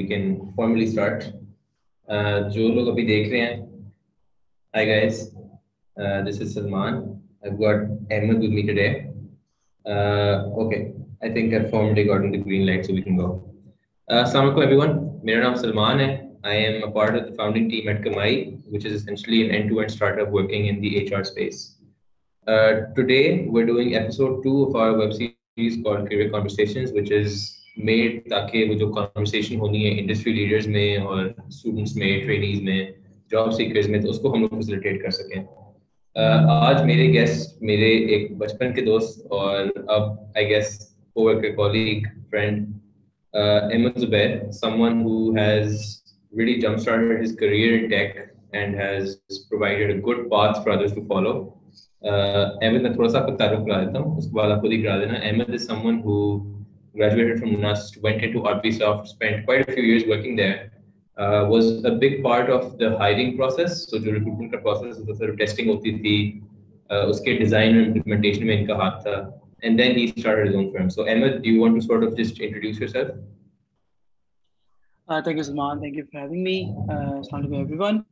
جو لوگ دیکھ رہے میڈ تاکہ وہ جو کانورسیشن ہونی ہے انڈسٹری لیڈرز میں اور اسٹوڈنٹس میں ٹرینیز میں جاب سیکرز میں تو اس کو ہم لوگ فیسلیٹیٹ کر سکیں آج میرے گیسٹ میرے ایک بچپن کے دوست اور اب آئی گیس کو worker colleague friend Ahmed Zubair someone who has really jump start his career in tech and has provided a good path for others to follow Ahmed میں تھوڑا سا آپ کو تعارف کرا دیتا ہوں اس کے بعد آپ خود ہی کرا دینا Ahmed is someone who graduated from UNAS, went into RPSoft, spent quite a few years working there, uh, was a big part of the hiring process. So the recruitment process was sort of testing OTT, uh, uske design and implementation mein inka tha. And then he started his own firm. So Emmet, do you want to sort of just introduce yourself? Uh, thank you, Salman. Thank you for having me. Uh, to everyone.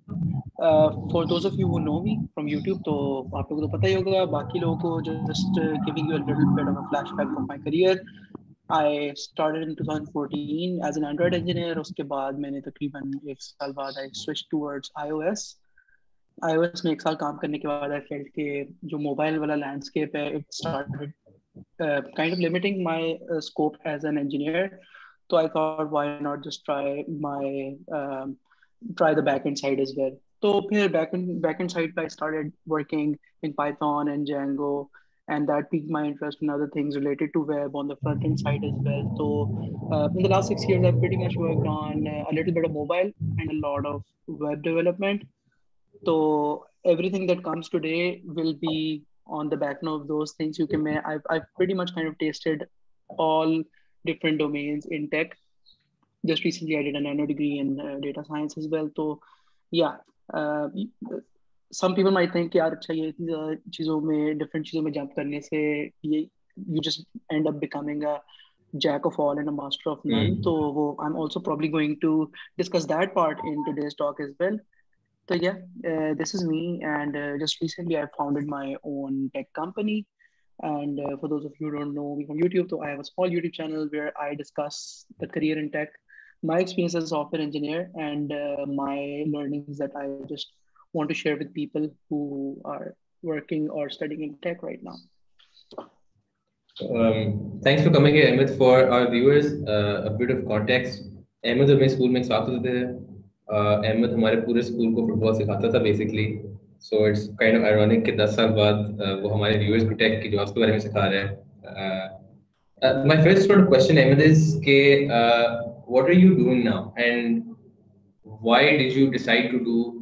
Uh, for those of you who know me from YouTube, so you will know. Baki logo just uh, giving you a little bit of a flashback of my career. Uh, I started into as an Android engineer اس کے بعد میں نے تقریباً ایک سال بعد I switch towards I O S I O S میں ایک سال کام کرنے کے بعد آئی فیلڈ کہ جو موبائل والا لینڈسکیپ ہے it started kind of limiting my scope as an engineer تو I thought why not just try my try the back end side is where تو پھر بیک اینڈ سائڈ پہ I started working in Python and Django and related to web on the front six mobile some people my think یار اچھا یہ اتنی زیادہ چیزوں میں ڈفرینٹ چیزوں میں جمپ کرنے سے یہ you just end up becoming jack of all and master of none تو وہ I am also probably going to discuss that part in to days talk as well تو yeah this is me and just recently I founded my own tech company and for those of you don't know from YouTube تو I have small YouTube channel where I discuss the career in tech my experience as software engineer and my learnings that I just want to share with people who are working or studying in tech right now? Um, thanks for coming here, Amit. For our viewers, uh, a bit of context. Amit was my schoolmate. So after that, Amit, our whole school ko football sikhata tha basically. So it's kind of ironic that 10 years baad wo hamare viewers ko tech ki jobs ke bare mein sikha rahe hai. Uh, my first sort of question, Amit, is ke, uh, what are you doing now? And why did you decide to do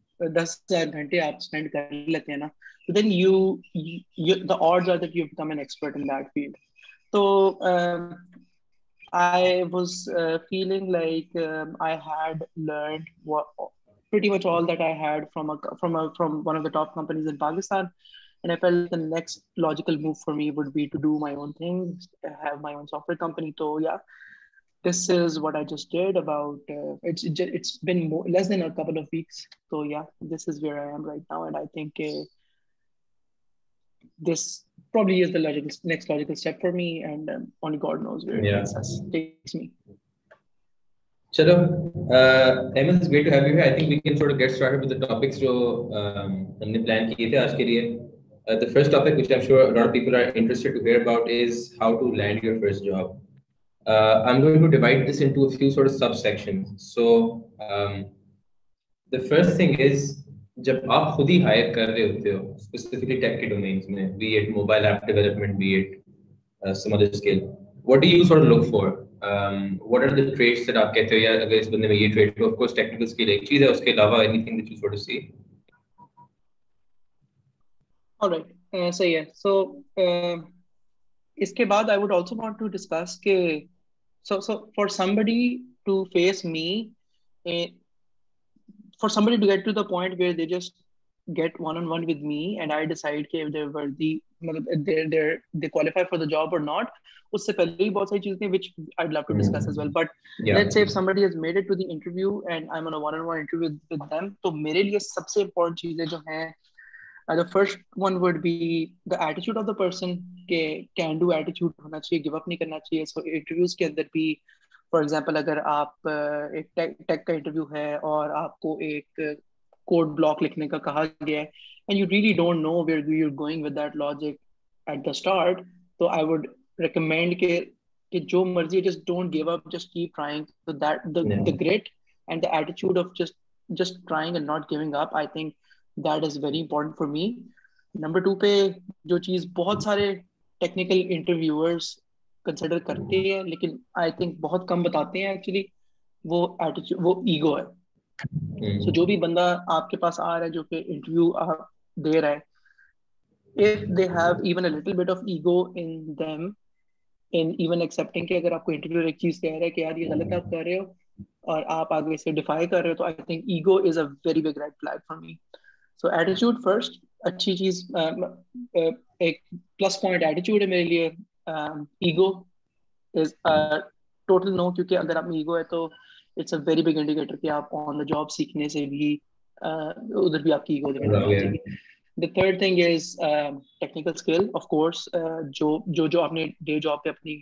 دس گھنٹے آپ spend کر لیتے ہیں نا تو تو then you you the are that that become an expert in field I I was feeling like had this is what I just did about uh, it's it's been more, less than a couple of weeks. So yeah, this is where I am right now, and I think uh, this probably is the logical next logical step for me, and um, only God knows where yeah. it takes me. Chalo, uh, Emil, it's great to have you here. I think we can sort of get started with the topics we have planned The first topic, which I'm sure a lot of people are interested to hear about, is how to land your first job. uh, I'm going to divide this into a few sort of subsections. So um, the first thing is, جب آپ خود ہی higher کر رہے ہوتے ہو specifically ٹیک کے domains میں be at mobile app development be at some other skill what do you sort look for what are the trades that آپ کہتے ہو یا اگر اس بندے میں یہ ٹریڈ تو آف کورس ٹیکنیکل اسکل ایک چیز ہے اس کے علاوہ anything that you sort see alright صحیح ہے سو اس کے بعد I would also want to discuss کہ so so for somebody to face me for somebody to get to the point where they just get one on one with me and I decide کہ qualify for the job اور not اس سے پہلے بھی بہت ساری چیزیں which I love to discuss as well but let's say if somebody has made it to the interview and I am in one on one interview with them تو میرے لیے سب سے امپورٹنٹ چیزیں جو ہیں فرسٹ گیو اپ نہیں کرنا چاہیے اور آپ کو ایک کوڈ بلاک لکھنے کا کہا گیا جو مرضی that is very important for me number two پہ جو چیز بہت سارے ٹیکنیکل کرتے ہیں لیکن آئی تھنک بہت کم بتاتے ہیں ایکچولی وہ وہ ایگو ہے سو جو بھی بندہ آپ کے پاس آ رہا ہے اور آپ آگے سے ڈیفائی کر رہے ہو تو سو ایٹیچیوڈ فرسٹ اچھی چیز ایک پلس پوائنٹ ایٹیچیوڈ ہے میرے لیے ایگو از ٹوٹل نو کیونکہ اگر آپ ایگو ہے تو it's a very big indicator کہ آپ آن دا جاب سیکھنے سے بھی ادھر بھی آپ کی ego the third thing is technical skill of course جو جو جو آپ نے ڈے جاب پہ اپنی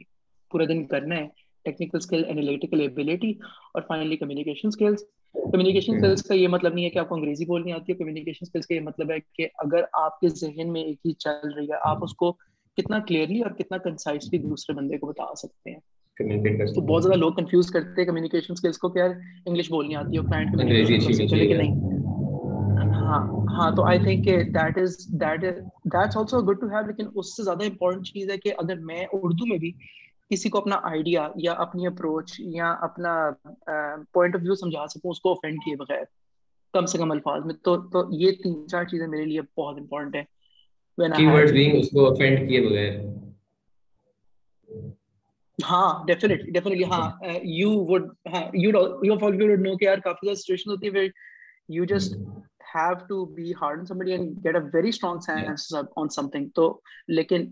پورا دن کرنا ہے ٹیکنیکل اسکل اینالیٹیکل ایبلٹی اور finally communication skills communication skills کا یہ مطلب نہیں ہے کہ آپ کو انگریزی بولنی آتی ہے کمیونیکیشن اسکلس کا یہ مطلب ہے کہ اگر آپ کے ذہن میں ایک چیز چل رہی ہے آپ اس کو کتنا کلیئرلی اور کتنا کنسائسلی دوسرے بندے کو بتا سکتے ہیں تو بہت زیادہ لوگ کنفیوز کرتے ہیں کمیونیکیشن اسکلس کو کہ یار انگلش بولنی آتی ہے کلائنٹ نہیں ہاں ہاں تو آئی تھنک کہ that is that that's also good to have لیکن اس سے زیادہ امپورٹنٹ چیز ہے کہ اگر میں اردو میں بھی کسی کو اپنا آئیڈیا یا اپنی اپروچ یا اپنا پوائنٹ آف ویو سمجھا سکوں اس کو کیے بغیر کم سے کم الفاظ میں تو تو یہ تین چار چیزیں میرے لیے بہت ہاں ہاں لیکن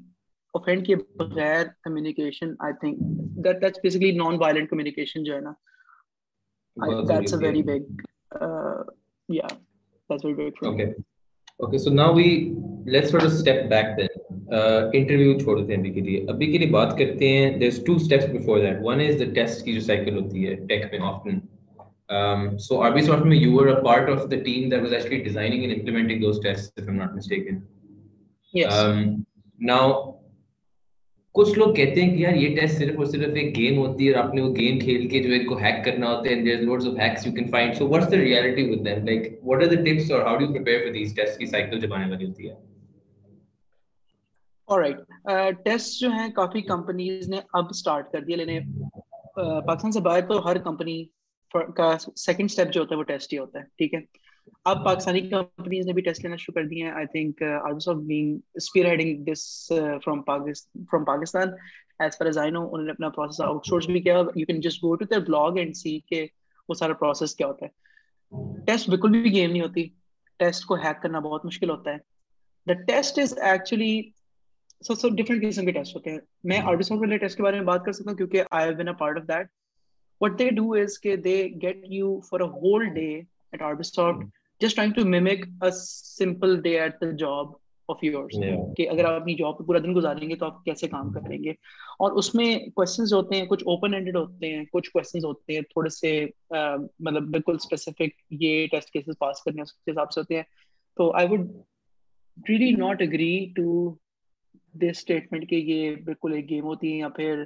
اوفینڈ کیے بغیر communication I think that that's basically non violent communication جو ہے نا دیٹس اے ویری بگ یا that's very big okay okay so now we let's sort of step back then interview چھوڑ دیتے ہیں ابھی کے لیے ابھی کے لیے بات کرتے ہیں there is two steps before that one is the test کی جو سائیکل ہوتی ہے ٹیک میں often Um, so RB Soft میں you were a part of the team that was actually designing and implementing those tests, if I'm not mistaken. Yes. Um, now, کچھ لوگ کہتے ہیں کہ یار یہ ٹیسٹ صرف صرف اور اور ایک گیم گیم ہوتی ہے ہے وہ کھیل کے جو ان کو ہیک کرنا ہوتا اب پاکستانی کمپنیز نے بھی ٹیسٹ لینا شروع کر دیا ہیں I think are also being spearheading this from from Pakistan as far as I know انہوں نے اپنا پروسیس آؤٹ سورس بھی کیا you can just go to their blog and see کہ وہ سارا پروسیس کیا ہوتا ہے ٹیسٹ بالکل بھی گیم نہیں ہوتی ٹیسٹ کو ہیک کرنا بہت مشکل ہوتا ہے the test is actually so so different قسم کے ٹیسٹ ہوتے ہیں میں آلڈو سافٹ والے ٹیسٹ کے بارے میں بات کر سکتا ہوں کیونکہ I have been a part of that what they do is کہ they get you for a whole day at Aldo soft just trying to mimic a simple day at the job of yours کہ اگر آپ اپنی job پہ پورا دن گزاریں گے تو آپ کیسے کام کریں گے اور اس میں کوشچنز ہوتے ہیں کچھ اوپن اینڈڈ ہوتے ہیں کچھ کوشچنز ہوتے ہیں تھوڑے سے مطلب بالکل اسپیسیفک یہ ٹیسٹ کیسز پاس کرنے اس کے حساب سے ہوتے ہیں تو I would really not agree to this statement کہ یہ بالکل ایک گیم ہوتی ہے یا پھر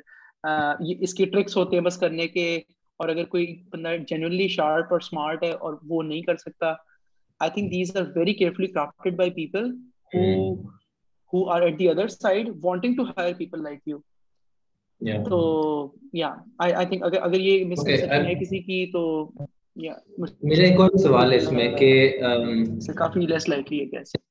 یہ اس کی ٹرکس ہوتے ہیں بس کرنے کے اور اگر کوئی بندہ جینوللی شارپ اور اسمارٹ ہے اور وہ نہیں کر سکتا I think these are very carefully crafted by people who are at the other side wanting to hire people like you تو یا آئی تھنک اگر اگر یہ مسکنسپشن ہے کسی کی تو یا میرا ایک اور سوال ہے اس میں کہ کافی لیس لائکلی ہے کیسے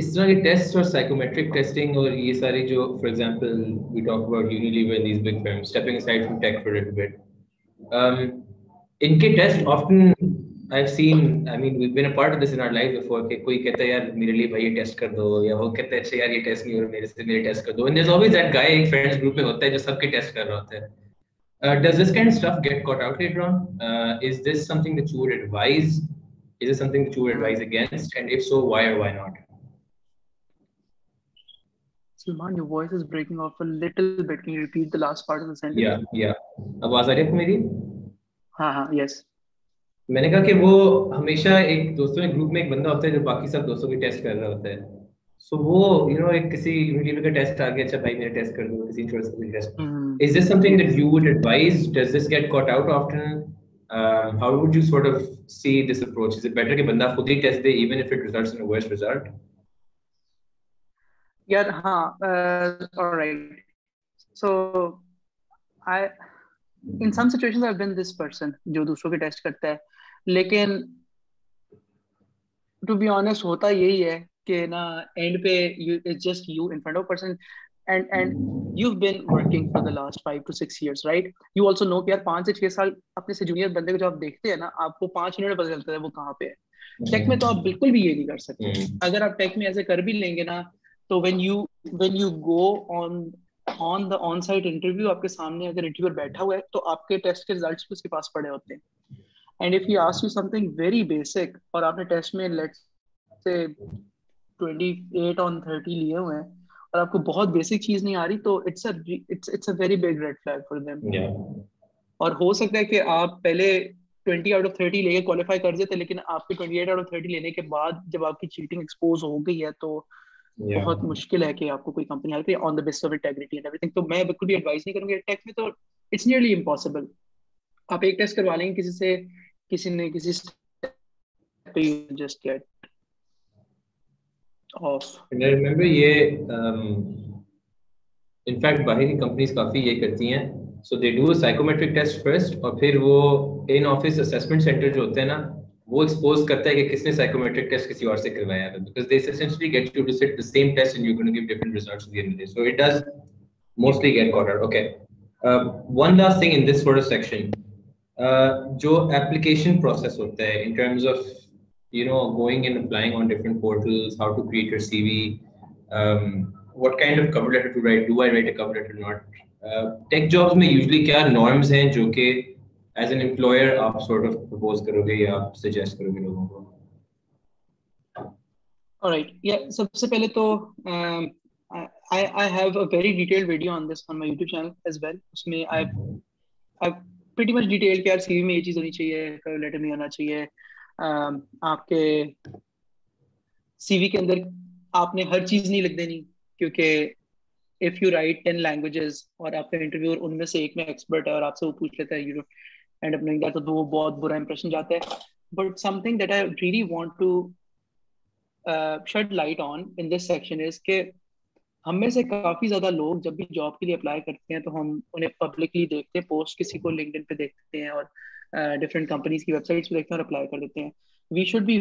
اس طرح کے ٹیسٹ اور سائیکومیٹرک ٹیسٹنگ اور یہ ساری جو for example we talk about Unilever these big firms stepping aside from tech for eight but ان کے test often I've seen, I mean, we've been a part of this in our life before. Okay, koi kehta yaar, mere liye bhai ye test kar do. Ya ho kehta hai, yaar ye test nahi ho raha, mere se mere test kar do. And there's always that guy in friends group mein hota hai jo sabke test kar raha hota hai. Does this kind of stuff get caught out later on? Uh, is this something that you would advise? Is this something that you would advise against? And if so, why or why not? Salman, your voice is breaking off a little bit. Can you repeat the last part of the sentence? Yeah, yeah. Abaazariyat, mere liye. Ha ha. Yes. میں نے کہا کہ وہ ہمیشہ ایک دوستوں کے group میں ایک بندہ ہوتا ہے جو باقی سب دوستوں کی ٹیسٹ کر رہا ہوتا ہے سو وہ یو نو ایک کسی یونیورسٹی کا ٹیسٹ آ گیا اچھا بھائی میرا ٹیسٹ کر دو کسی انشورنس کا test is this something that you would advise does this get cut out after how would you sort of see this approach is it better کہ بندہ خود ہی ٹیسٹ دے even if it results in a worst result یار ہاں all right so I in some situations I have been this person جو دوسروں کے ٹیسٹ کرتا ہے لیکن ٹو بی آنےسٹ ہوتا یہی ہے کہ جونیئر بندے کو دیکھتے ہیں نا آپ کو پانچ منٹ میں پتہ چلتا ہے وہ کہاں پہ تو آپ بالکل بھی یہ نہیں کر سکتے اگر آپ ٹیک میں ایسے کر بھی لیں گے نا تو when you when you go on on the on site interview آپ کے سامنے بیٹھا ہوا ہے تو آپ کے ٹیسٹ کے پاس پڑے ہوتے ہیں اور جب آپ کی چیٹنگ ایکسپوز ہو گئی تو بہت مشکل ہے کہ آپ کو کوئی ٹیسٹ کروا لیں گے کسی سے کسی نے کسی پہ you just get off and remember یہ ان فیکٹ باہر کی کمپنیز کافی یہ کرتی ہیں so they do a psychometric test first اور پھر وہ ان آفس اسسمنٹ سینٹر جو ہوتے ہیں نا وہ ایکسپوز کرتا ہے کہ کس نے سائیکومیٹرک ٹیسٹ کسی اور سے کروایا ہے because they essentially get you to sit the same test and you gonna give different results at the end so it does mostly get carder okay one last thing in this for section جو application process ہوتا ہے in terms of you know going and applying on different portal how to create your C V what kind of cover letter to write do I write a cover letter not tech jobs میں usually کیا norms ہیں جو کہ as an employer آپ sort of purpose کرو گے یا آپ سجیسٹ کرو گے لوگوں کو سب سے پہلے تو very detail video on this on my YouTube channel as well اس میں پریٹی مچ ڈیٹیل کہ یار سی وی میں میں یہ چیز ہونی چاہیے چاہیے لیٹر آپ کے سی وی کے اندر آپ آپ نے ہر چیز نہیں لکھ دینی کیونکہ if you write ten languages اور کا ان میں سے ایک میں ایکسپرٹ ہے ہے ہے اور آپ سے وہ وہ پوچھ لیتا اینڈ اپ تو بہت برا امپریشن جاتا but something that I want to shed light on in this section is کہ ہم میں سے کافی زیادہ لوگ جب بھی جاب کے لیے اپلائی کرتے ہیں تو ہم انہیں پبلکلی دیکھتے ہیں پوسٹ کسی کو لنکڈ ان پہ دیکھتے ہیں اور ڈفرینٹ کمپنیز کی ویب سائٹس پہ دیکھتے ہیں اور اپلائی کر دیتے ہیں وی شوڈ بی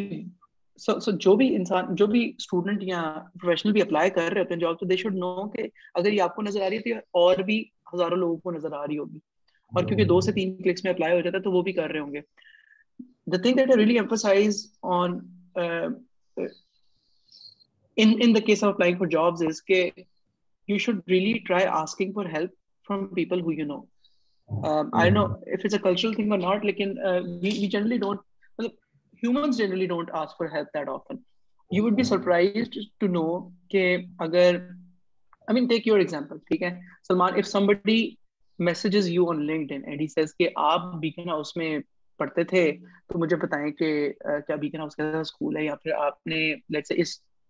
جو بھی انسان جو بھی اسٹوڈنٹ یا پروفیشنل بھی اپلائی کر رہے ہوتے ہیں جاب تو دے شوڈ نو کہ اگر یہ آپ کو نظر آ رہی ہے تو اور بھی ہزاروں لوگوں کو نظر آ رہی ہوگی اور ہاں۔ کیونکہ دو سے تین کلکس میں اپلائی ہو جاتا ہے تو وہ بھی کر رہے ہوں گے the thing that I really emphasize on beacon house mein پڑھتے تھے تو مجھے بتائیں کہ کیا بیکن ہاؤس اسکول ہے یا پھر آپ نے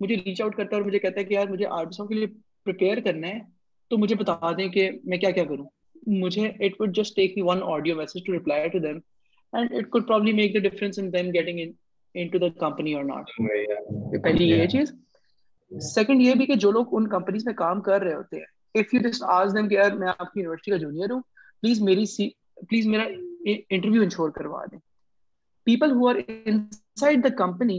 مجھے ریچ آؤٹ کرتا ہے اور مجھے کہتا ہے کہ یار مجھے آرٹ کے لیے پریپیئر کرنا ہے تو مجھے بتا دیں کہ میں کیا کیا کروں مجھے it would just take me one audio message to reply to them and it could probably make the difference in them getting into the company اور ناٹ پہلی یہ چیز سیکنڈ یہ بھی کہ جو لوگ ان کمپنیز میں کام کر رہے ہوتے ہیں if you just ask them کہ یار میں آپ کی یونیورسٹی کا جونیئر ہوں پلیز میری سی پلیز میرا انٹرویو انشور کروا دیں people who are inside the company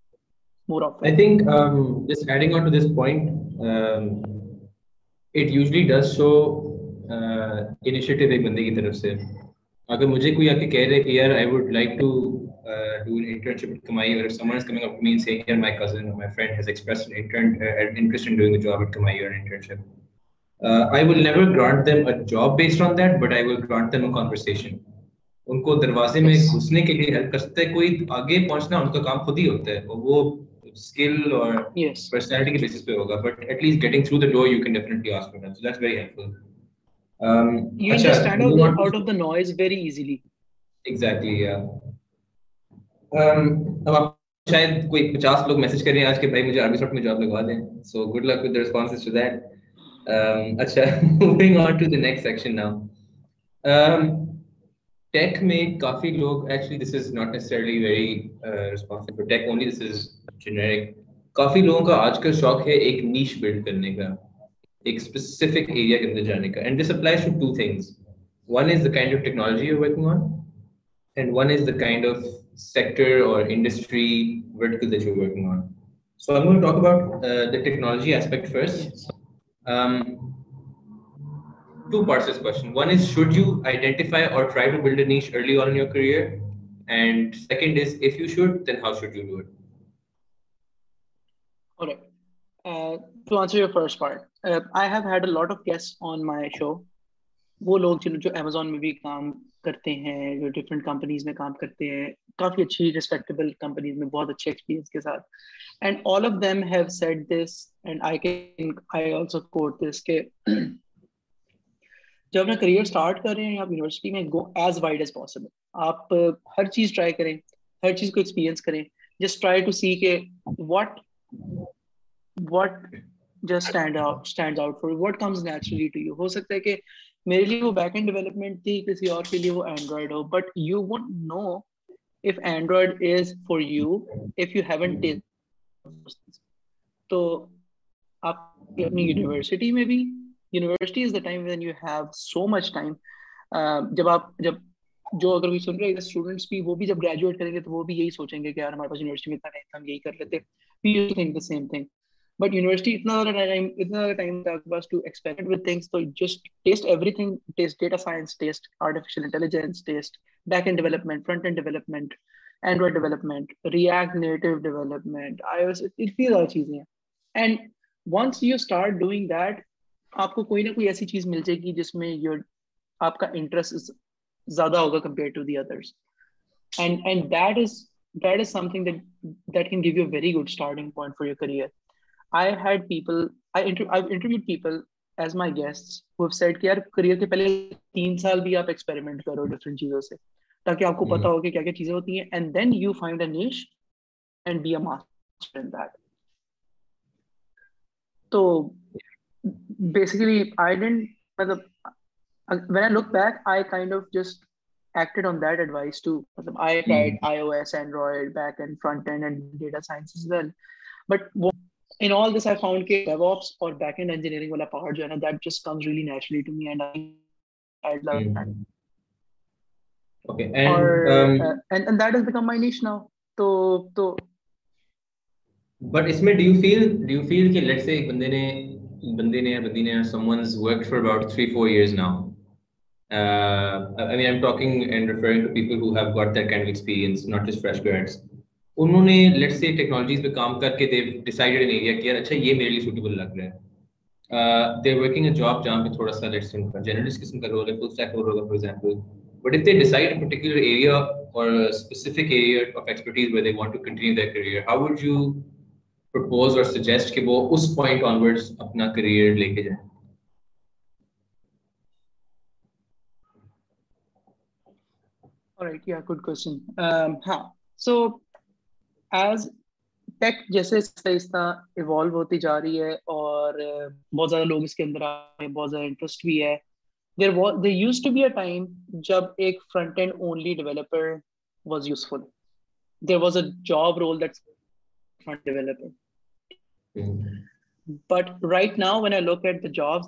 more often. I think um, just adding on to this point, um, it usually does show uh, initiative ek bande ki taraf se. Agar mujhe koi aake keh raha hai ki yaar, I would like to uh, do an internship at Kamai, or if someone is coming up to me and saying, "Here, my cousin or my friend has expressed an intern, uh, interest in doing a job at Kamai or an internship," uh, I will never grant them a job based on that, but I will grant them a conversation. ان کو دروازے میں گھسنے کے لیے help کر سکتا ہے کوئی آگے پہنچنا ان کا کام خود ہی ہوتا ہے وہ skill or yes. personality basis pe hoga. but at least getting through the door you can definitely ask for that so that's very helpful um, you achha, understand out, you the, out of the noise very easily exactly yeah um, ab ab شاید کوئی پچاس لوگ message کر رہے ہیں آج کے بھائی مجھے آرمی سافٹ میں جاب لگوا دیں so good luck with response to that اچھا moving on to the next section now tech tech میں کافی uh, کافی لوگ actually this this this is is is is not very responsible only generic لوگوں کا کا کا آج کل شوق ہے ایک ایک نیش بلڈ کرنے اسپیسیفک ایریا کے اندر جانے and and to to things one one the the kind kind of of technology you working on sector اور industry vertical that you working on so I talk about the technology aspect first two parts to this question. One is should you identify or try to build a niche early on in your career? And second is if you should, then how should you do it? All right. Uh, to answer your first part, uh, I have had a lot of guests on my show. وہ لوگ جن جو Amazon میں بھی کام کرتے ہیں جو different companies میں کام کرتے ہیں کافی اچھی ریسپیکٹیبل کمپنیز میں بہت اچھے ایکسپیرینس کے ساتھ and all of them have set this and I can I also quote this کہ جب اپنا کریئر اسٹارٹ کر رہے ہیں آپ یونیورسٹی میں go as as wide possible آپ ہر چیز ٹرائی کریں ہر چیز کو ایکسپیرینس کریں جسٹ ٹرائی ٹو سی کہ what what out what comes naturally to you ہو سکتا ہے کہ میرے لیے وہ بیک اینڈ ڈیولپمنٹ تھی کسی اور کے لیے وہ اینڈرائڈ ہو but you won't know if Android is for you if you haven't تو آپ اپنی یونیورسٹی میں بھی university is the time when you have so much time جب آپ جب جو اگر کوئی سن رہے ہیں اسٹوڈنٹس بھی وہ بھی جب گریجویٹ کریں گے تو وہ بھی یہی سوچیں گے کہ یار ہمارے پاس یونیورسٹی میں اتنا ٹائم تھا ہم یہی کر لیتے we you think the same thing but university اتنا زیادہ ٹائم اتنا زیادہ ٹائم تھا آپ کے پاس ٹو ایکسپیرمنٹ وتھ تھنگس تو just test everything test data science test artificial intelligence test back end development front end development Android development react NATO development I was اتنی زیادہ چیزیں ہیں and once you start doing that آپ کو کوئی نہ کوئی ایسی چیز مل جائے گی جس میں یور آپ کا انٹرسٹ زیادہ ہوگا compare to the others and and that is that is something that can give you very good starting point for your career I had people I interview people as my guest who said کہ یار career کے پہلے تین سال بھی آپ experiment کرو different چیزوں سے تاکہ آپ کو پتا ہو کہ کیا کیا چیزیں ہوتی ہیں and then you find a niche and be a master in that تو بٹ اس کہ نے Bandine, Bandine, someone's worked for about three, four years now. Uh, I mean, I'm talking and referring to people who have got that kind of experience, not just fresh grads. انہوں نے late سے technologies پہ کام کر کے دیو decide an area کہ یار اچھا یہ میرے لیے سوٹیبل لگ رہا ہے دے ورکنگ اے جاب جہاں پہ تھوڑا سا لیٹ سے ان کا جرنلسٹ قسم کا رول ہے فل اسٹیک رول ہوگا for example but if they decide particular area اور specific area of expertise where they want to continue their career how would you propose اور سجیسٹ کہ وہ اس پوائنٹ آن اپنا career لے کے جائیں جیسے آہستہ ایوالو ہوتی جا رہی ہے اور بہت زیادہ لوگ اس کے اندر آ رہے ہیں بہت زیادہ انٹرسٹ بھی ہے there there used to be a time جب ایک front end only developer was useful there was a job role that but right now it's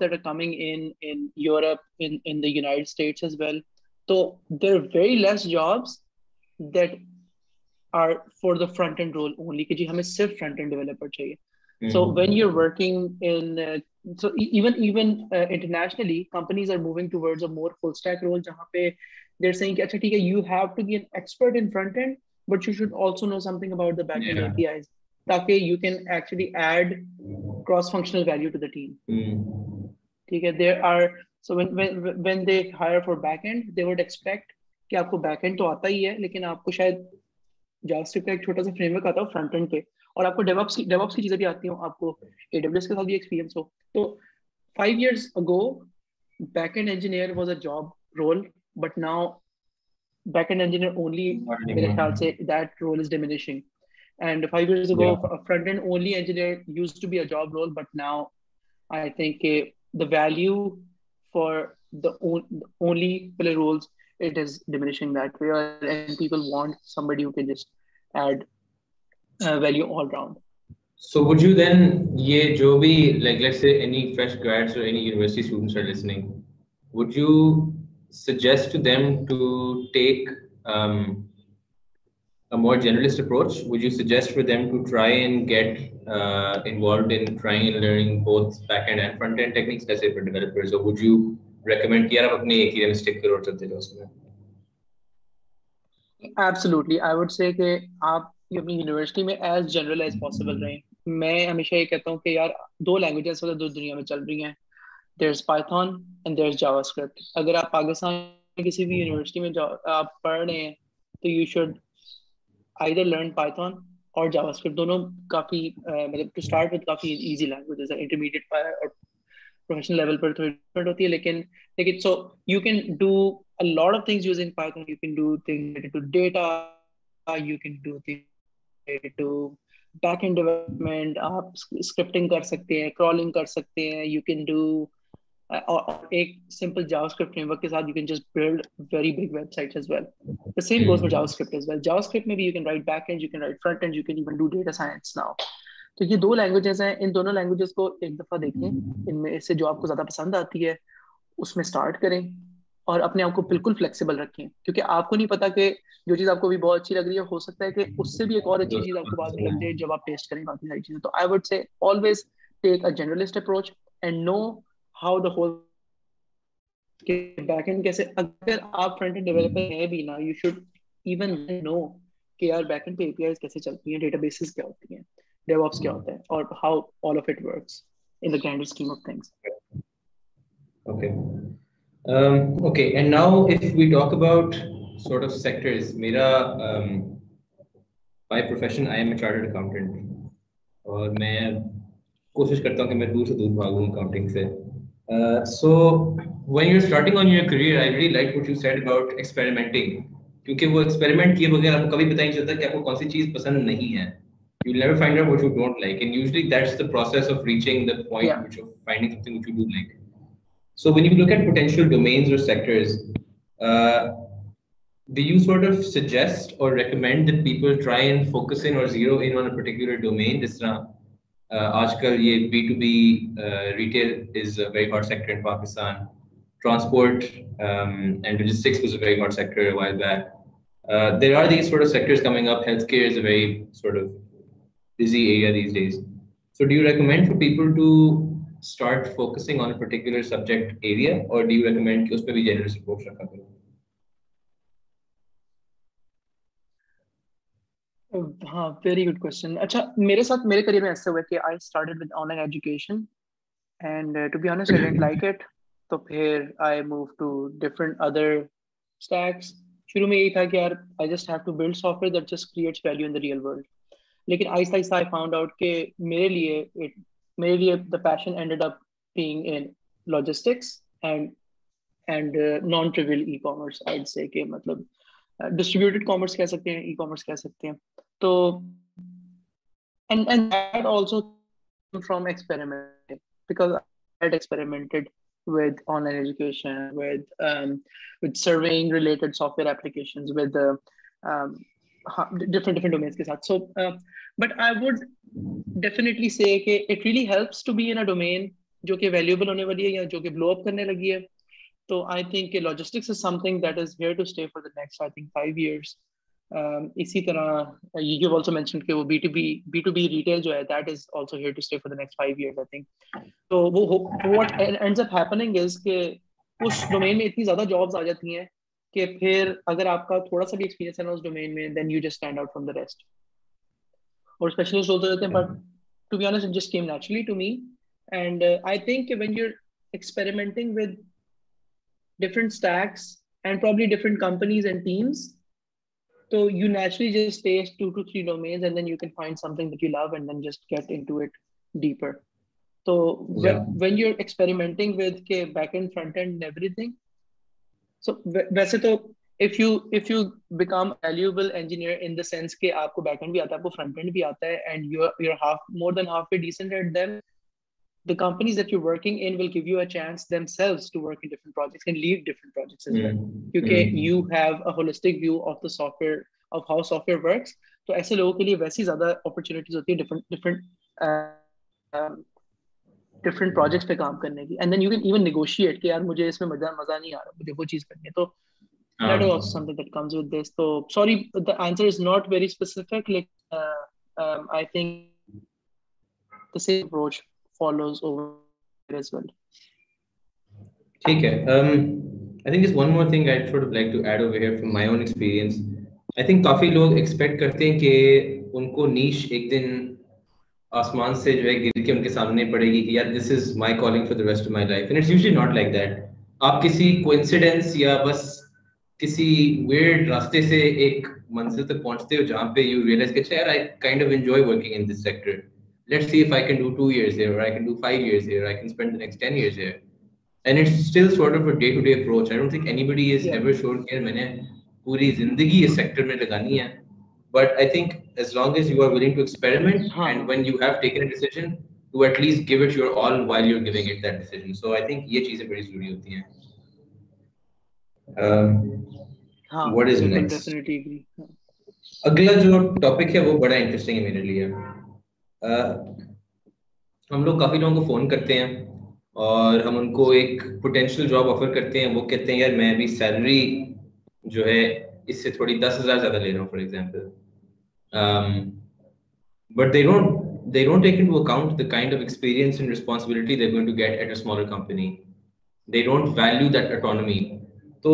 role جہاں پہ تاکہ you can actually add cross functional to the team ٹھیک ہے there are when they they hire back back end end would expect کہ آپ کو تو آتا ایک چھوٹا سا اینڈ پہ اور And five years ago, yeah. a front end only engineer used to be a job role, but now I think uh, the value for the, the only pillar roles, it is diminishing that way. And people want somebody who can just add uh, value all around. So would you then, yeah, jo bhi, like let's say any fresh grads or any university students are listening, would you suggest to them to take um, a more generalist approach, would you suggest for them to try and get uh, involved in trying and learning both backend and front end techniques, let's say for developers, or would you recommend Absolutely. I would say that you have university mein as general as possible. Rahe. میں ہمیشہ یہ کہتا ہوں کہ یار دو languages وغیرہ دو دنیا میں چل رہی ہیں there is پائتھون and there is Java script اگر آپ پاکستان کسی بھی یونیورسٹی میں آپ پڑھ رہے ہیں تو یو شوڈ مطلب ایزی لینگویج انٹرمیڈیٹ لیول پر سکتے ہیں کرالنگ کر سکتے ہیں یو کین اور ایک simple JavaScript framework کے ساتھ you you you you can can can can just build very big website as as well well the same goes for Java Java script script میں میں میں بھی right right back end and front even do data science now تو یہ دو languages languages ہیں ان ان دونوں کو کو ایک دفعہ دیکھیں سے جو آپ زیادہ پسند آتی ہے اس اسٹارٹ کریں اور اپنے آپ کو بالکل فلیکسیبل رکھیں کیونکہ آپ کو نہیں پتا کہ جو چیز آپ کو بھی بہت اچھی لگ رہی ہے ہو سکتا ہے کہ اس سے بھی ایک اور اچھی چیز آپ آپ کو بعد میں لگ جائے جب کریں باقی ساری چیزیں تو I say always take a approach and know how the whole back end end کیسے اگر فرنٹ ڈیولپر ہے بھی نا میں کوشش کرتا ہوں کہ میں دور سے so when you starting on your career I really like what you said about experimenting کیونکہ وہ ایکسپیریمنٹ کیے بغیر آپ کو کبھی پتا نہیں چلتا کہ آپ کو کون سی چیز پسند نہیں ہے you never find out what you don't like and usually that's the process of reaching the point which of finding something which you do like so when you look at potential domains اور sectors do you sort of suggest اور recommend that people try and focus in اور zero in on a particular domain جس طرح آج کل یہ B B to retail is a very very hot hot sector sector in Pakistan transport and logistics ہاں very good question اچھا میرے ساتھ میرے کریئر میں ایسا کہ ڈسٹریبیوٹیڈ uh, کامرس uh, مطلب, uh, کہہ سکتے ہیں ای کامرس کہہ سکتے ہیں تو بٹ آئی ووڈس ڈومین جو کہ ویلیوبل ہونے والی ہے جو کہ بلو اپ کرنے لگی ہے تو I think logistics something that is here to stay think five years Um, اسی طرح یو یو آلسو مینشن کہ وہ B to B B to B retail جو ہے that is also here to stay for the next five years I think تو وہ what ends up happening is کہ اس ڈومین میں اتنی زیادہ جابز آ جاتی ہیں کہ پھر اگر آپ کا تھوڑا سا بھی ایکسپیرینس ہے نا اس ڈومین میں then you just stand out from the rest اور اسپیشلسٹ بولتے رہتے ہیں but to be honest just came naturally to me and I think کہ when you experimenting with different stacks and probably different companies and teams آپ کو front end بھی آتا ہے مزہ نہیں آ رہاچ follows over over as well. Take care. Um, I I think think just one more thing I'd sort of like to add here from my own experience. آسمان سے جو ہے گر کے کے ان سامنے پڑے گی کہ یار this is my my calling for the rest of life and it's usually not like that آپ کسی کسی کوئنسیڈنس یا بس ویئرڈ راستے سے ایک منزل تک پہنچتے ہو جہاں پہ یو ریئلائز کہ یار I kind of enjoy working in this sector let's see if I I I I can can can do do two years years years or five spend the next 10 And it's still sort of a day day to approach. don't think anybody yeah. ever پوری زندگی اس sector میں لگانی ہے ہے ہے but I I think think as as long you you you are willing to to experiment and when have taken a decision decision at least give it it your all while giving that so یہ چیزیں بڑی ضروری ہوتی ہیں what is next اگلا جو topic وہ بڑا انٹرسٹنگ میرے لیے ہم لوگ کافی لوگوں کو فون کرتے ہیں اور ہم ان کو ایک پوٹینشیل جاب آفر کرتے ہیں وہ کہتے ہیں یار میں ابھی سیلری جو ہے اس سے تھوڑی دس ہزار زیادہ لے رہا ہوں for example but they don't they don't take into account the kind of experience and responsibility they're going to get at a smaller company. They don't value that autonomy. تو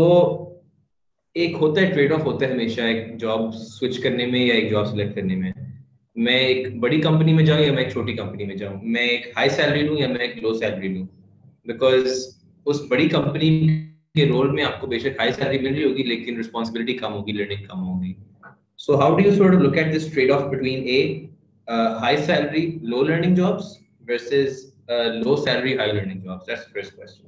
ایک ہوتا ہے ٹریڈ آف ہوتا ہے ہمیشہ ایک job switch کرنے میں یا ایک جاب سلیکٹ کرنے میں میں ایک بڑی کمپنی میں جاؤں یا میں ایک چھوٹی کمپنی میں جاؤں میں ایک ہائی سیلری لوں یا میں ایک لو سیلری لوں بیکاز اس بڑی کمپنی کے رول میں آپ کو بے شک ہائی سیلری مل رہی ہوگی لیکن رسپانسبلٹی کم ہوگی لرننگ کم ہوگی so how do you sort look at this trade off between a high salary low learning jobs versus low salary high learning jobs that's first question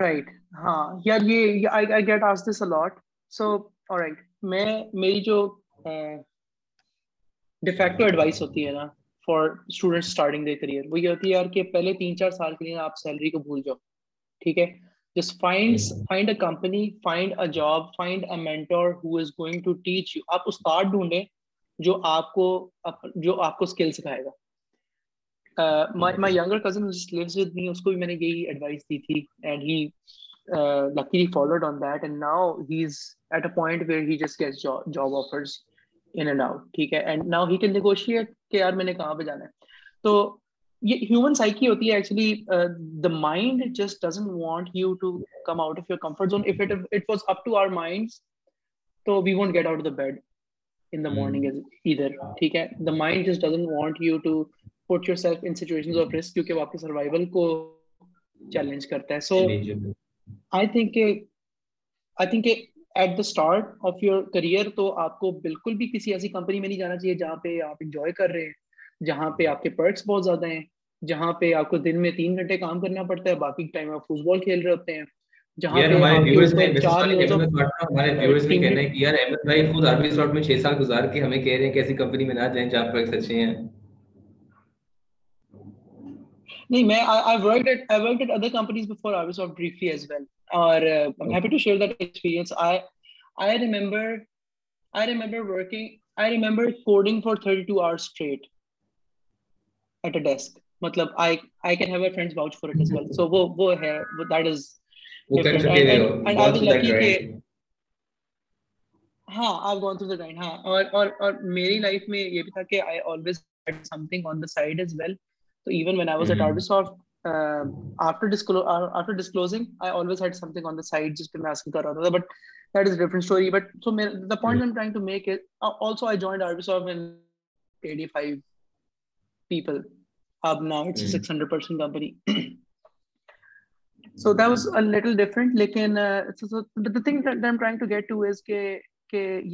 right ہاں یار یہ آئی گیٹ آس this a lot so right میں میری جو de facto advice ہوتی ہے نا for student starting the career وہ یہ ہوتی ہے یار کہ پہلے تین چار سال کے لیے آپ سیلری کو بھول جاؤ ٹھیک ہے جس find find a company find a job find a mentor who is going to teach you آپ استاد ڈھونڈیں جو آپ کو جو آپ کو اسکل سکھائے گا my younger cousin lives with me اس کو بھی میں نے یہی ایڈوائس دی تھی and he uh, luckily followed on that and now he's at a point where he just gets job, job offers in and out ٹھیک ہے and now he can negotiate کہ یار میں نے کہاں پہ جانا ہے تو یہ ہیومن سائیکی ہوتی ہے actually the mind just doesn't want you to come out of your comfort zone if it was up to our mind تو we won't get out the bed in the morning ادھر ٹھیک ہے the mind just doesn't want you to put yourself in situation of risk کیونکہ وہ آپ کے survival کو challenge کرتا ہے so I I think think at the start of your career تو آپ کو بالکل بھی کسی ایسی کمپنی میں نہیں جانا چاہیے جہاں پہ آپ انجوائے کر رہے ہیں جہاں پہ آپ کے پرکس بہت زیادہ ہیں جہاں پہ آپ کو دن میں تین گھنٹے کام کرنا پڑتا ہے باقی ٹائم آپ فٹ بال کھیل رہے ہوتے ہیں جہاں گزار کے ہمیں کہہ رہے ہیں کہ ایسی کمپنی میں نہ جائیں جہاں پر اچھے ہیں نہیں میں uh, میں مطلب، ہاں، ہاں، اور اور اور 32 مطلب وہ وہ ہے ہاں ہاں گون تھرو دا میری لائف یہ بھی تھا کہ I always something on the side well یہ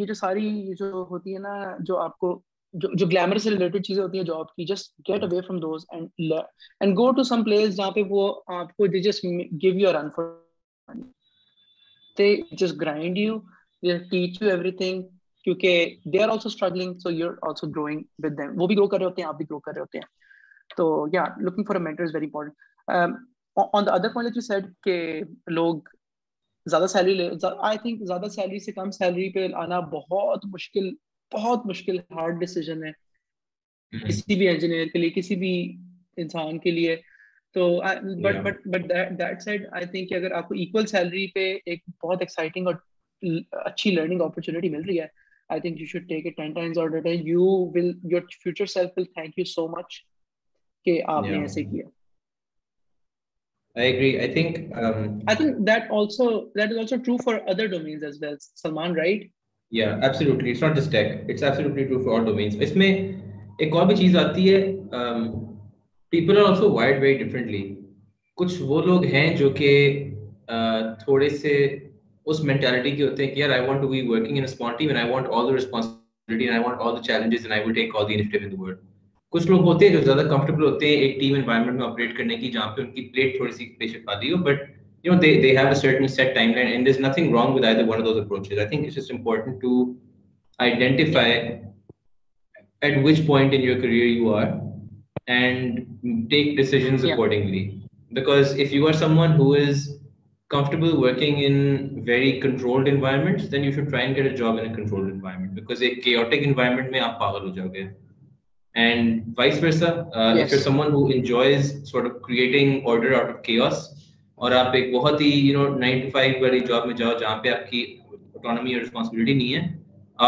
جو ساری جو ہوتی ہے نا جو آپ کو جو گلیمر سے ریلیٹڈ چیزیں ہوتی ہیں جاب کی just get away from those and and go to some place جہاں پہ وہ آپ کو they just give you run for they just grind you they teach you everything کیونکہ they are also struggling so you are also growing with them وہ بھی گرو کر رہے ہوتے ہیں آپ بھی گرو کر رہے ہوتے ہیں تو یا looking for a mentor is very important on the other point you said کہ لوگ زیادہ سیلری لے آئی تھنک زیادہ سیلری سے کم سیلری پہ آنا بہت مشکل بہت مشکل ہارڈ ہے کسی بھی انجینئر کے لیے کسی بھی انسان کے لیے تو but but but that I I think think کہ کہ اگر آپ آپ کو ایکول سیلری پہ ایک بہت ایکسائٹنگ اور اچھی لرننگ اپرچونیٹی مل رہی ہے you you you should take ten times will will your future self thank so much نے ایسے کیا absolutely absolutely it's it's not just take true for all اس میں ایک اور بھی چیز آتی ہے people are also wired very differently کچھ وہ لوگ ہیں جو کہ کہ تھوڑے سے اس مینٹیلٹی کے ہوتے ہوتے ہیں ہیں یار I I I I want want want to be working in in small team and all all all the the responsibility challenges will take the world کچھ لوگ جو زیادہ کمفرٹیبل ہوتے ہیں ایک ٹیم انوائرمنٹ میں آپریٹ کرنے کی کی جہاں پہ ان پلیٹ تھوڑی سی بے شک ہو but you know they, they have a certain set timeline and there's nothing wrong with either one of those approaches i think it's just important to identify at which point in your career you are and take decisions yeah. accordingly because if you are someone who is comfortable working in very controlled environments then you should try and get a job in a controlled environment because a chaotic environment mein aap pagal ho jaoge and vice versa uh, yes. if you're someone who enjoys sort of creating order out of chaos اور آپ ایک بہت ہی you know nine to five والی job میں جاؤ جہاں پہ آپ کی اکانومی اور رسپانسبلٹی نہیں ہے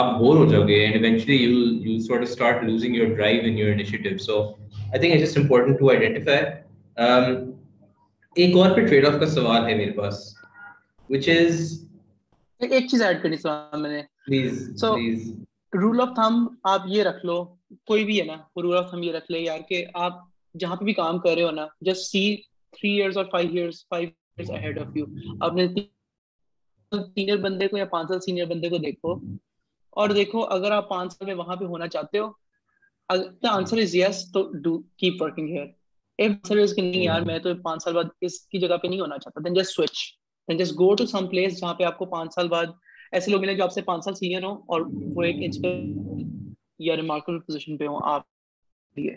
آپ بور ہو جاؤ گے and eventually you you suit start losing your drive in your initiative so I think it's is important to identify ایک اور پہ ٹریڈ آف کا سوال ہے میرے پاس وچ از ایک چیز ایڈ کرنی سوال میں نے please so rule of thumb آپ یہ رکھ لو کوئی بھی ہے نا رول آف تھم یہ رکھ لے یار کہ آپ جہاں پہ بھی کام کر رہے ہو نا just see three years years years اور اور five five ahead of you اپنے سینئر سینئر بندے بندے کو کو یا پانچ پانچ سال سال دیکھو دیکھو اگر آپ میں وہاں پہ ہونا چاہتے ہو answer answer is is yes تو do keep working here if کہ نہیں یار میں تو پانچ سال بعد اس کی جگہ پہ نہیں ہونا چاہتا then then just just switch go to some place جہاں پہ آپ کو پانچ سال بعد ایسے لوگ جو آپ سے پانچ سال سینئر ہوں اور وہ ایک انسپائر یا ریمارکیبل پوزیشن پہ ہوں آپ لیے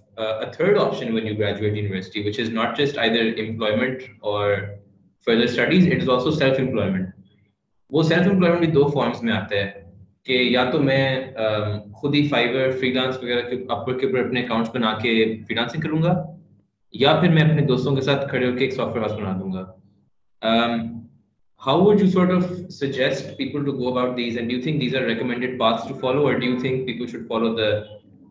uh, a third option when you graduate university, which is not just either employment or further studies, it is also self employment. وہ سیلف امپلائمنٹ بھی دو فارمس میں آتا ہے کہ یا تو میں um, خود ہی فائبر فری لانس وغیرہ کے اپور کے اوپر اپنے اکاؤنٹس بنا کے فری لانسنگ کروں گا یا پھر میں اپنے دوستوں کے ساتھ کھڑے ہو کے ایک سافٹ ویئر ہاؤس بنا دوں گا how would you sort of suggest people to go about these and do think these are recommended paths to follow or do think people should follow the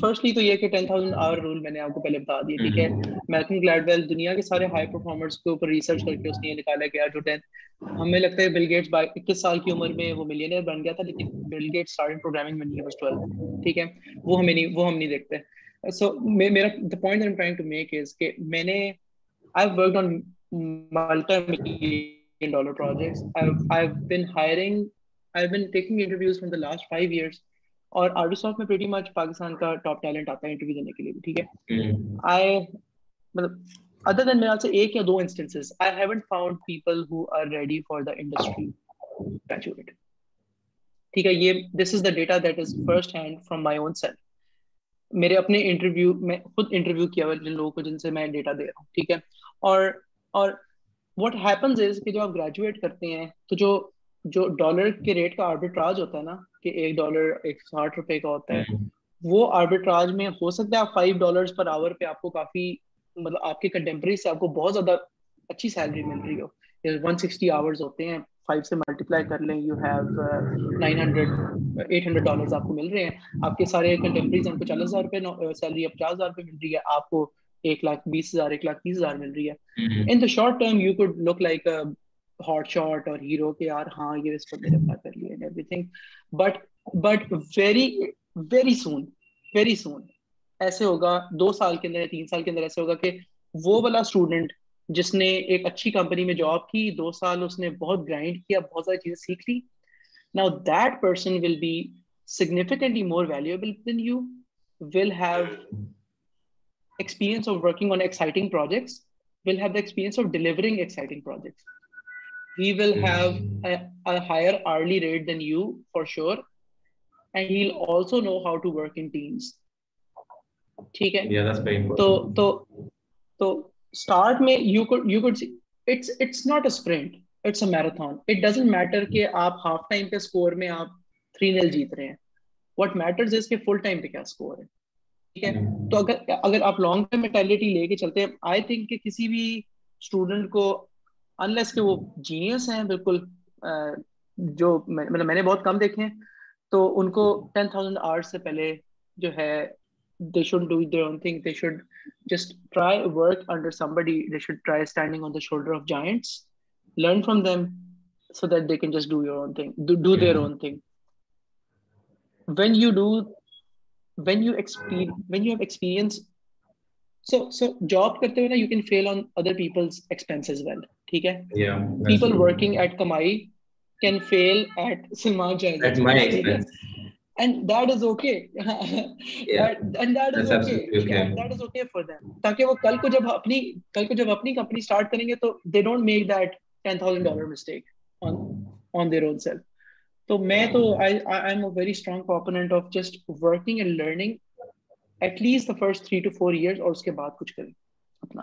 firstly تو یہ بتا دیا میرکنگ دنیا کے سارے ہائی پرفارمرس کے اوپر ریسرچ کر کے لگتا ہے وہ ملینئر بن گیا تھا وہ ہم نہیں دیکھتے ایئرس اور آرڈو سافٹ میں پریٹی مچ پاکستان کا ٹاپ ٹیلنٹ آتا ہے انٹرویو دینے کے لیے بھی ٹھیک ہے آئی مطلب ادر دین میرے سے ایک یا دو instance I haven't found people who are ready for the industry graduate ٹھیک ہے یہ this is the data that is first hand from my own self میرے اپنے انٹرویو میں خود انٹرویو کیا ہوا جن لوگوں کو جن سے میں ڈیٹا دے رہا ہوں ٹھیک ہے اور اور واٹ ہیپنز از کہ جب آپ گریجویٹ کرتے ہیں تو جو جو ڈالر کے ریٹ کا آربیٹراج ہوتا ہے نا کہ ایک ڈالر ایک ساٹھ روپے کا ہوتا ہے وہ آربیٹراج میں ہو سکتا ہے آپ فائیو ڈالر پر آور پہ آپ کو کافی مطلب آپ کے کنٹمپری سے آپ کو بہت زیادہ اچھی سیلری مل رہی ہو ون سکسٹی آورس ہوتے ہیں فائیو سے ملٹیپلائی کر لیں you have nine hundred eight hundred dollar آپ کو مل رہے ہیں آپ کے سارے کنٹمپریز ہیں چالیس ہزار روپئے سیلری پچاس ہزار روپئے مل رہی ہے آپ کو ایک لاکھ بیس ہزار ایک لاکھ تیس ہزار مل رہی ہے in the short term you could look like hot shot اور ہیرو کے یار ہاں یہ اس پر کر لیے but but very very soon very soon ایسے ہوگا دو سال کے اندر تین سال کے اندر ایسے ہوگا کہ وہ والا اسٹوڈنٹ جس نے ایک اچھی کمپنی میں جاب کی دو سال اس نے بہت گرائنڈ کیا بہت ساری چیزیں سیکھ لی now that person will be significantly more valuable than you will have experience of working on exciting projects will have the experience of delivering exciting projects میں آپ تھری نیل جیت رہے آپ لانگ میں کسی بھی انلیس کہ وہ جینیس ہیں بالکل جو مطلب میں نے بہت کم دیکھے ہیں تو ان کو ٹین تھاؤزینڈ آرٹ سے پہلے جو ہے they should do their own thing they should just try work under somebody they should try standing on the shoulder of giants learn from them so that they can just do your own thing do their own thing when you do when you experience when you have experience so so job کرتے ہوئے نا you can fail on other people's expenses well ٹھیک ہے people working at کمائی can تو they don't make ten thousand میں first three two four year اور اس کے بعد کچھ کریں اپنا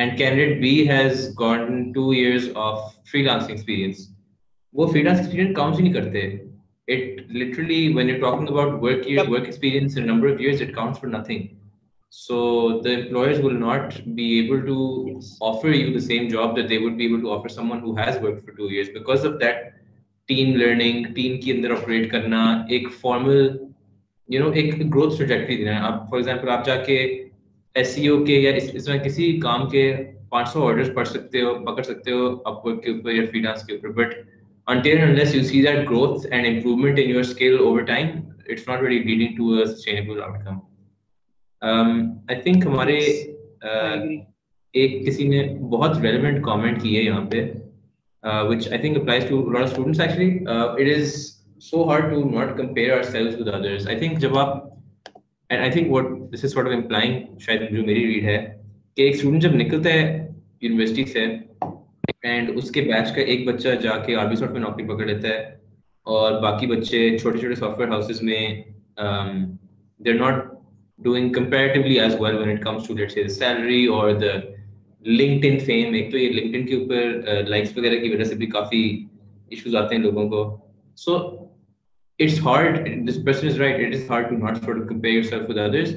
and candidate B has gone to years of freelance experience وہ فری لانس ایکسپیرینس کاؤنٹ ہی نہیں کرتے it literally when you talking about work year work experience in number of years it counts for nothing so the employers will not be able to offer you the same job that they would be able to offer someone who has work for two years because of that team learning team کے اندر operate کرنا ایک formal you know ایک growth subject بھی دینا آپ for example آپ جا کے ایس سی او کے یا اس, اس میں کسی کام کے پانچ سو آرڈر پڑھ سکتے ہو پکڑ سکتے ہو اپ ورک کے اوپر یا فری ڈانس کے اوپر but until unless you see that growth and improvement in your skill over time it's not very leading to a sustainable outcome I think ہمارے ایک کسی نے بہت ریلیونٹ کامنٹ کی ہے یہاں پہ which I think applies to lot students actually it is so hard to not compare آئر sales with others I think جب آپ and I think what this is what of employing شاید جو میری red ہے کہ ایک اسٹوڈنٹ جب نکلتا ہے یونیورسٹی سے اینڈ اس کے بیچ کا ایک بچہ جا کے آر بی سافٹ میں نوکری پکڑ لیتا ہے اور باقی بچے چھوٹے چھوٹے سافٹ ویئر ہاؤسز میں they are not doing comparatively as well when it comes to late say salary اور دا لنکڈ ان فیم ایک تو یہ لنکڈ ان کے اوپر لائکس وغیرہ کی وجہ سے بھی کافی ایشوز آتے ہیں لوگوں کو so it's hard this person is right it is hard to not for compare yourself with others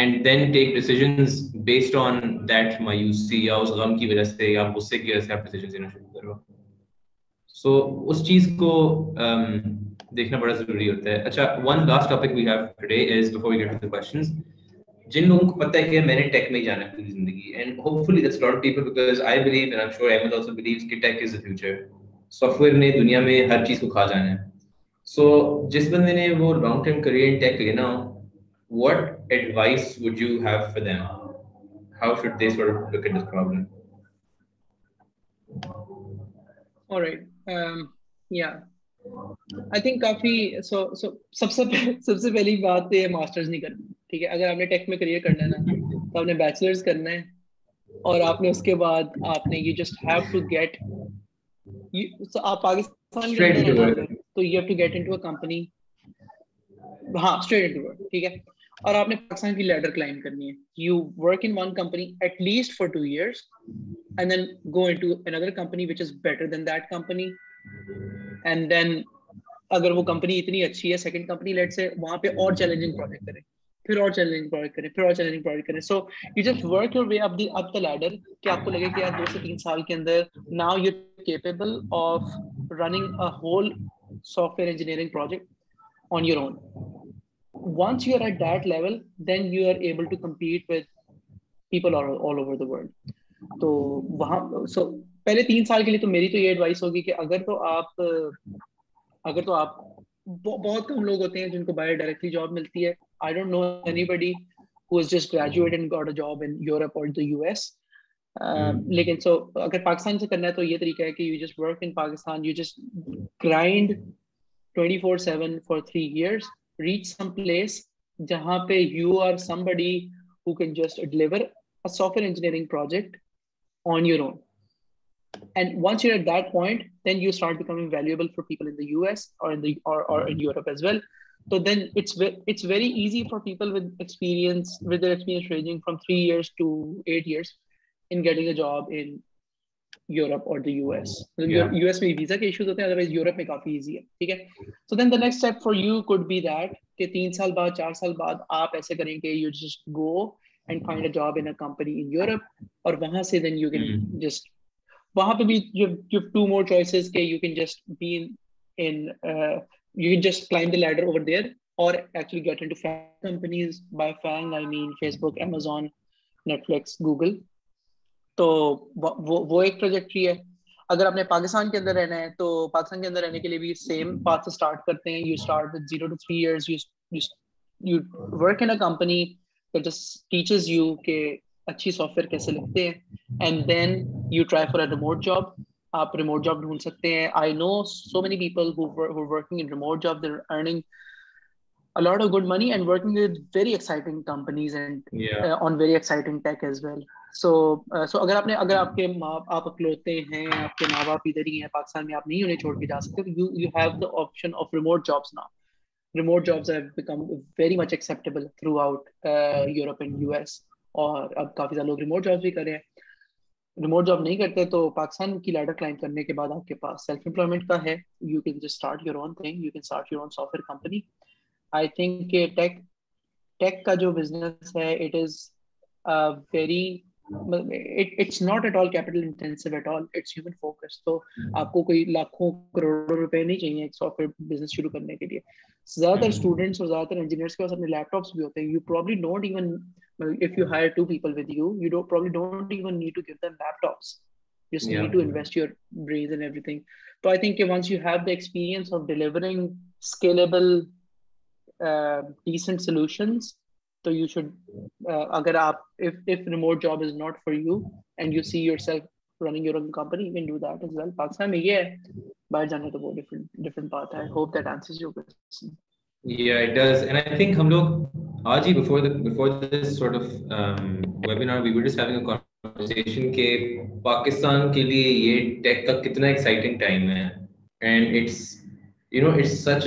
and then take decisions based on that مایوسی یا یا اس اس غم کی کی وجہ وجہ سے سے غصے آپ لینا شروع کرو سو چیز کو کو um, دیکھنا بڑا ضروری ہوتا ہے ہے اچھا one last topic we we have today is before get to جن لوگوں پتہ کہ میں نے نے ٹیک ٹیک میں میں جانا ہے پوری زندگی and and hopefully that's lot people because I I believe I'm also کہ از فیوچر سافٹ ویئر دنیا ہر چیز کو کھا جانا ہے سو so, جس بندے نے وہ long term career in tech لینا ہو what advice would you have for them? How should they sort of look at this problem? All right. Um, yeah. I think کافی so so سب سے سب سے پہلی بات یہ ماسٹرز نہیں کرنا ٹھیک ہے اگر آپ نے ٹیک میں کریئر کرنا ہے نا تو آپ نے بیچلرز کرنا ہے اور آپ نے اس کے بعد آپ نے you just have to get آپ پاکستان تو you have to get into a company ہاں اسٹریٹ انٹو ٹھیک ہے اور آپ نے پاکستان کی لیڈر کلائم کرنی ہے یو ورک ان لیڈر کہ آپ کو لگے کہ یار دو سے تین سال کے اندر software engineering on your own once you are at that level then able to compete with people all, all over the world تو وہاں تین سال کے لیے تو میری تو یہ ایڈوائس ہوگی کہ اگر بہت کم لوگ ہوتے ہیں جن کو بائر ڈائریکٹلی جاب ملتی ہے um, hmm. پاکستان سے کرنا ہے تو یہ طریقہ ہے کہ you just work in Pakistan you just grind four seven for three years reach some place جہاں پہ یو آر بڑی ڈیلیور سیئر owned once thing well for people as well those for people from thrashing a job Europe اور ہاں، مطلب U U S S میں visa کے issues ہوتے ہیں ادروائز یورپ یورپ میں کافی ایزی ہے ہے ٹھیک so then then the the next step for you you you you you could be be that کہ کہ کہ تین سال سال بعد بعد چار آپ ایسے کریں just just just just go and find a job in in in company اور وہاں mm-hmm. وہاں سے کین کین کین پہ بھی to more climb ladder over there اور actually get in companies by FAANG I mean Facebook Amazon Netflix Google تو وہ ایک پروجیکٹری ہے اگر آپ نے پاکستان کے اندر ہاں۔ رہنا ہے تو پاکستان کے اندر رہنے کے لیے بھی سیم پات سے اسٹارٹ کرتے ہیں you start with zero to three years you work in a company that جس ٹیچز یو کہ اچھی سافٹ ویئر کیسے لکھتے ہیں and then you try for a remote job آپ ریموٹ جاب ڈھونڈ سکتے ہیں I know so many people working in remote job there earning a lot of good money and working with very exciting companies and on very exciting tech as well so so uh, اگر آپ نے اگر آپ کے ماں آپ اکلوتے ہیں آپ کے ماں باپ ادھر ہی ہیں پاکستان میں آپ نہیں انہیں چھوڑ کے جا سکتے you you have the option of remote jobs نا remote jobs have become very much acceptable throughout Europe and U S اور اب کافی زیادہ لوگ ریموٹ جابس بھی کر رہے ہیں ریموٹ جاب نہیں کرتے تو پاکستان کی لیڈر کلائم کرنے کے بعد آپ کے پاس سیلف امپلائمنٹ کا ہے you can just start your own thing you can start your own software company I think کہ ٹیک ٹیک کا جو بزنس ہے it is very it's it's not at at all all intensive human focus تو آپ کو کوئی لاکھوں کروڑوں روپے نہیں چاہیے ایک سافٹ ویئر بزنس شروع کرنے کے کے لیے زیادہ زیادہ تر تر اسٹوڈنٹس اور انجینئرس پاس اپنے لیپ ٹاپس بھی ہوتے ہیں یو پرابلی ڈونٹ ایون تو یو شوڈ اگر آپ if if remote job is not for you and you see yourself running your own company you can do that as well pakistan mein ye hai bahar jana to bahut different different path hai hope that answers your question yeah it does and i think hum log aaj hi before the before this sort of um webinar we were just having a conversation ke pakistan ke liye ye tech ka kitna exciting time hai and it's جانے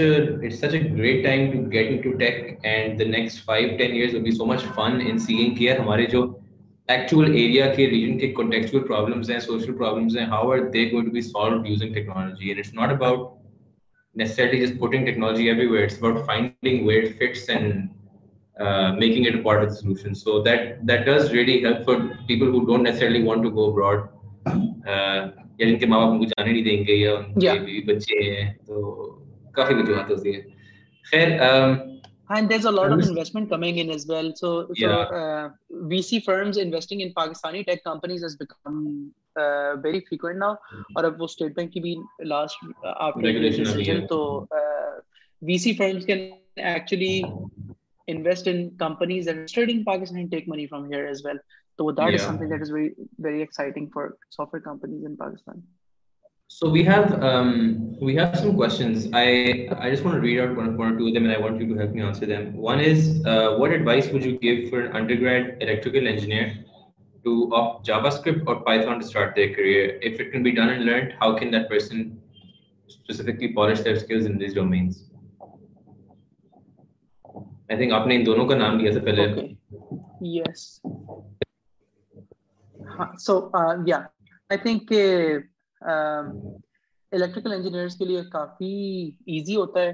نہیں دیں گے یا کافی وجوہات ہوتی ہیں خیر and there is a lot of investment coming in as well so V C firms investing in Pakistani tech companies has become very frequent now اور اب وہ اسٹیٹ بینک کی بھی لاسٹ آپ تو V C firms can actually invest in companies invested in Pakistan tech money from here as well تو that is something that is very very exciting for software companies in Pakistan So we have um, we have some questions. I I just want to read out one, one or two of them, and I want you to help me answer them. One is, uh, what advice would you give for an undergrad electrical engineer to opt JavaScript or Python to start their career? If it can be done and learned, how can that person specifically polish their skills in these domains? I think आपने इन दोनों का नाम लिया था पहले. Okay. Yes. So uh, yeah, I think. Uh, electrical um, engineers کے لیے کافی ایزی ہوتا ہے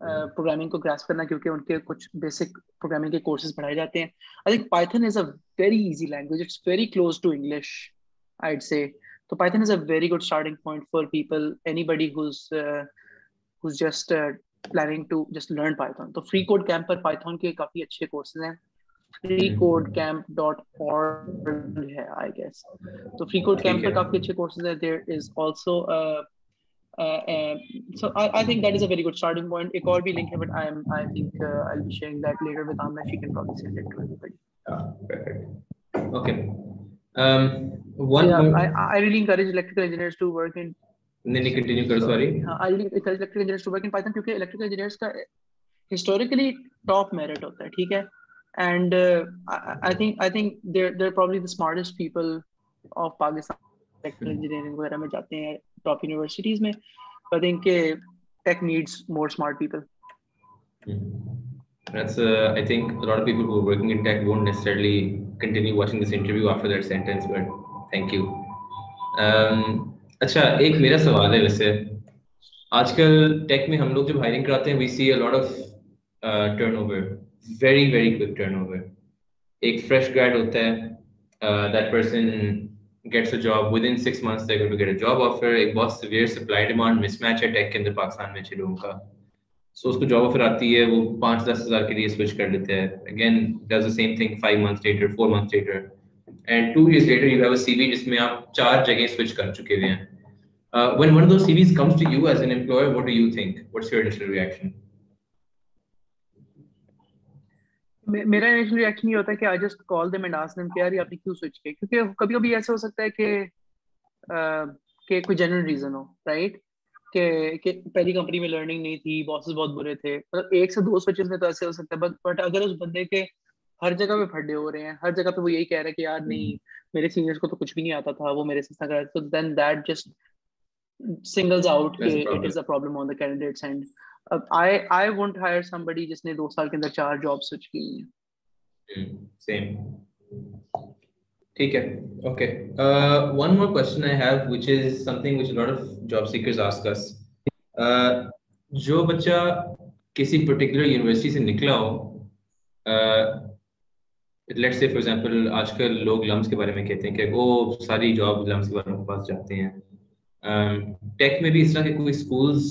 پروگرامنگ uh, hmm. کو گراس کرنا کیونکہ ان کے کچھ بیسک پروگرامنگ کے کورسز پڑھائے جاتے ہیں I I think Python is a very very easy language it's close to English سے تو Python is a very good starting point for people anybody just planning to just learn Python تو free code camp پر Python کے کافی اچھے courses ہیں historically top merit ہوتا ہے ٹھیک ہے and I I I think think think there there probably the smartest people people of Pakistan engineering وغیرہ میں میں جاتے ہیں top universities tech needs more smart ہم لوگ جب ہائرنگ کراتے ہیں ویری فریش گائڈ ہوتا ہے میرا انیشل ریئیکشن یہ ہوتا ہے کہ I just call them and ask them کہ یار یہ اپ کیوں سوئچ کے کیونکہ کبھی کبھی ایسا ہو سکتا ہے کہ کہ کوئی جنرل ریزن ہو رائٹ کہ کہ پہلی کمپنی میں لرننگ نہیں تھی باسز بہت برے تھے مطلب ایک سے دو سوئچز میں تو ایسے ہو سکتا ہے بٹ بٹ اگر اس بندے کے ہر جگہ پہ پھڈے ہو رہے ہیں ہر جگہ پہ وہ یہی کہہ رہا ہے کہ یار نہیں میرے سینئرس کو تو کچھ بھی نہیں آتا تھا وہ میرے سے کر رہا تھا تو then that just singles out کہ it is a problem on the candidates and جو بچہ کسی پرٹیکولر یونیورسٹی سے نکلا ہو لیٹ سے فار ایگزامپل آج کل لوگ لمس کے بارے میں کہتے ہیں کہ وہ ساری جاب لمس کے میں پاس جاتے ہیں ٹیک um, بھی اس طرح کے کوئی schools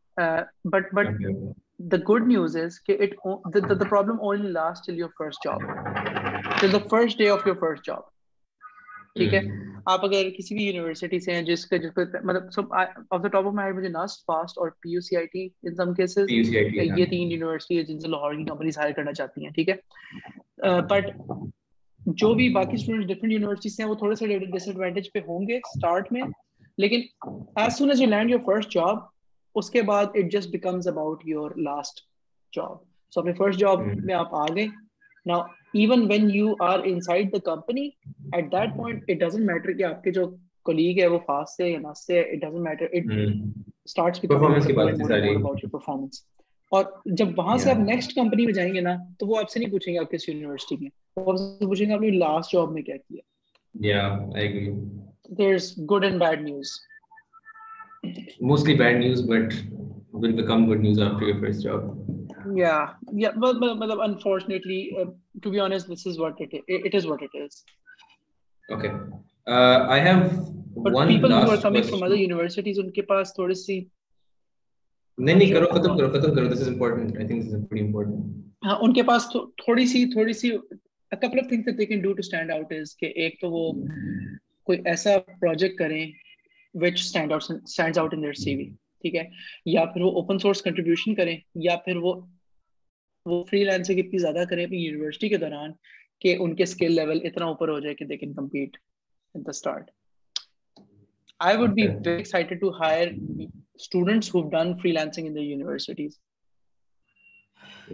but but the good news is کہ problem only last till your first job till the first day of your first job ٹھیک ہے آپ اگر کسی بھی یونیورسٹی سے ہیں جس کا جس کا مطلب off the top of mind مجھے ناسٹ فاسٹ اور P U C I T in some cases یہ تین یونیورسٹی ہے جن سے لاہور کی کمپنیز ہائر کرنا چاہتی ہیں ٹھیک ہے بٹ جو بھی باقی اسٹوڈنٹ ڈفرنٹ یونیورسٹیز ہیں وہ تھوڑے سے ڈس ایڈوانٹیج پہ ہوں گے اسٹارٹ میں لیکن as soon as you land your first job اس کے بعد it just becomes about your last job so اپنے فرسٹ جاب میں آپ آ گئے نا even when you are inside the company at that point it doesn't matter کہ آپ کے جو کولیگ ہے وہ فاسٹ سے یا ناس سے it doesn't matter it starts about your performance اور جب وہاں سے آپ نیکسٹ کمپنی میں جائیں گے نا تو وہ آپ سے نہیں پوچھیں گے آپ کس یونیورسٹی میں وہ آپ سے پوچھیں گے آپ نے لاسٹ جاب میں کیا کیا there is good and bad news mostly bad news, but will become good news after your first job. Yeah, yeah. but, but, but unfortunately, uh, to be honest, this is what it is. It is what it is. Okay, uh, I have but one. people last who are coming question. from other universities, unke paas thodi si. نہیں نہیں کرو ختم کرو ختم کرو this is important I think this is very important ہاں ان کے پاس تھوڑی سی تھوڑی سی a couple of things that they can do to stand out is کہ ایک تو وہ کوئی ایسا پروجیکٹ کریں which stand out stand out in their C V ٹھیک ہے یا پھر وہ اوپن سورس کنٹریبیوشن کریں یا پھر وہ وہ فری لینسنگ اتنی زیادہ کریں اپنی یونیورسٹی کے دوران کہ ان کے اسکل لیول اتنا اوپر ہو جائے کہ they can compete in the start I would be very excited to hire students who done freelancing in the universities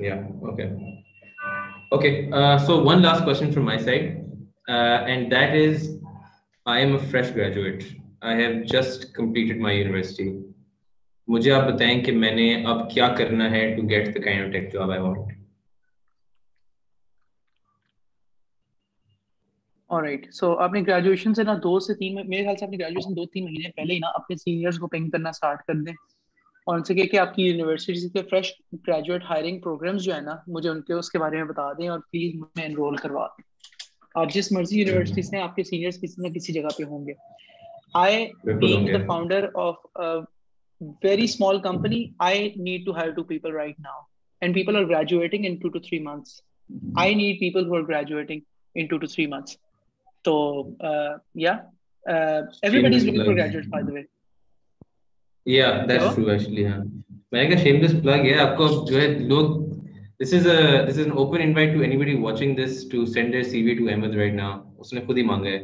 یا okay okay so one last question from my side and that is I am a fresh graduate I have just completed my university مجھے آپ بتائیں کہ میں نے اب کیا کرنا بتا دیں اور پلیز آپ جس مرضی سے ہوں گے ٹو ٹو رائٹ میں نے خود ہی مانگا ہے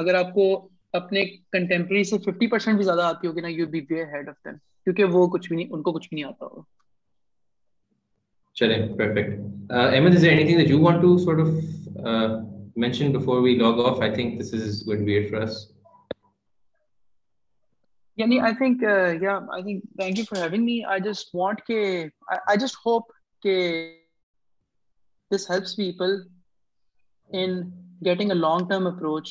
اگر آپ کو اپنے کنٹمپری سے ففٹی پرسینٹ بھی زیادہ آتی ہوگی نا یو بی ہیڈ آف کیونکہ وہ کچھ کچھ بھی بھی نہیں نہیں ان کو آتا ہوگا لانگ ٹرم اپروچ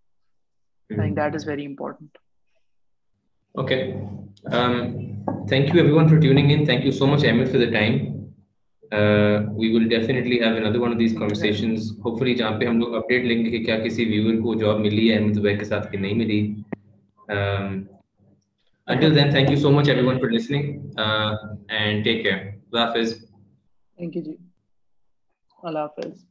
نہیں ملیل thank you so much one فارسنگ اللہ